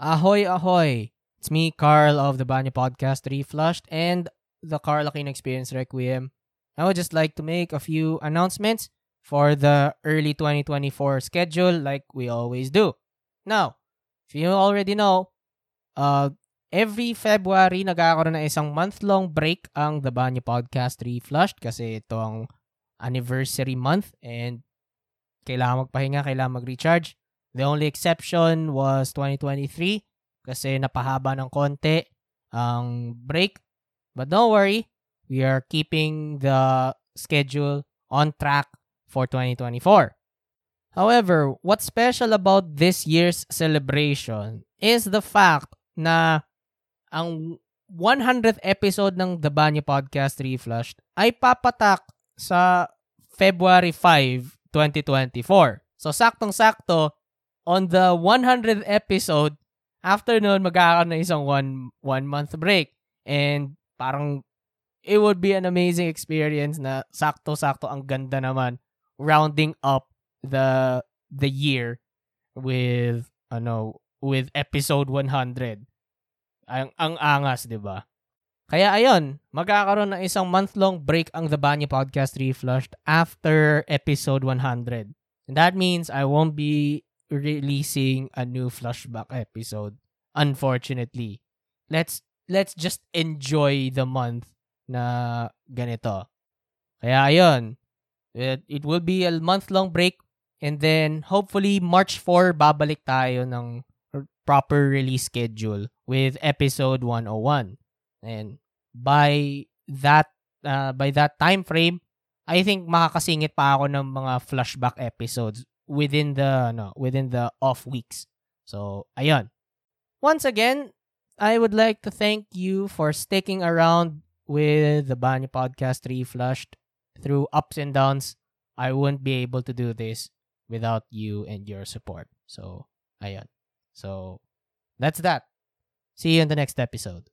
Ahoy, ahoy! It's me, Carl of the Banyo Podcast Reflushed and the Carl Aquino Experience Requiem. I would just like to make a few announcements for the early 2024 schedule like we always do. Now, if you already know, uh, every February nagkakaroon ng isang month-long break ang The Banyo Podcast Reflushed kasi ito ang anniversary month and kailangan magpahinga, kailangan mag-recharge. The only exception was 2023 kasi napahaba ng konti ang break. But don't worry, we are keeping the schedule on track for 2024. However, what's special about this year's celebration is the fact na ang 100th episode ng The Banyo Podcast Reflushed ay papatak sa February 5, 2024. So, saktong-sakto, on the 100th episode, after nun, magkakaroon na isang one, one month break. And parang it would be an amazing experience na sakto-sakto ang ganda naman rounding up the the year with ano with episode 100 ang ang angas 'di ba? Kaya ayun magkakaroon ng isang month-long break ang The Banyo Podcast Reflushed after episode 100 and that means I won't be releasing a new flashback episode unfortunately. Let's let's just enjoy the month na ganito. Kaya ayun it, it will be a month-long break and then hopefully March 4 babalik tayo ng proper release schedule with episode 101 and by that uh, by that time frame I think makakasingit pa ako ng mga flashback episodes within the no within the off weeks. So, ayun. Once again, I would like to thank you for sticking around with the Banyo Podcast Reflushed through ups and downs. I wouldn't be able to do this without you and your support. So, ayun. So, that's that. See you in the next episode.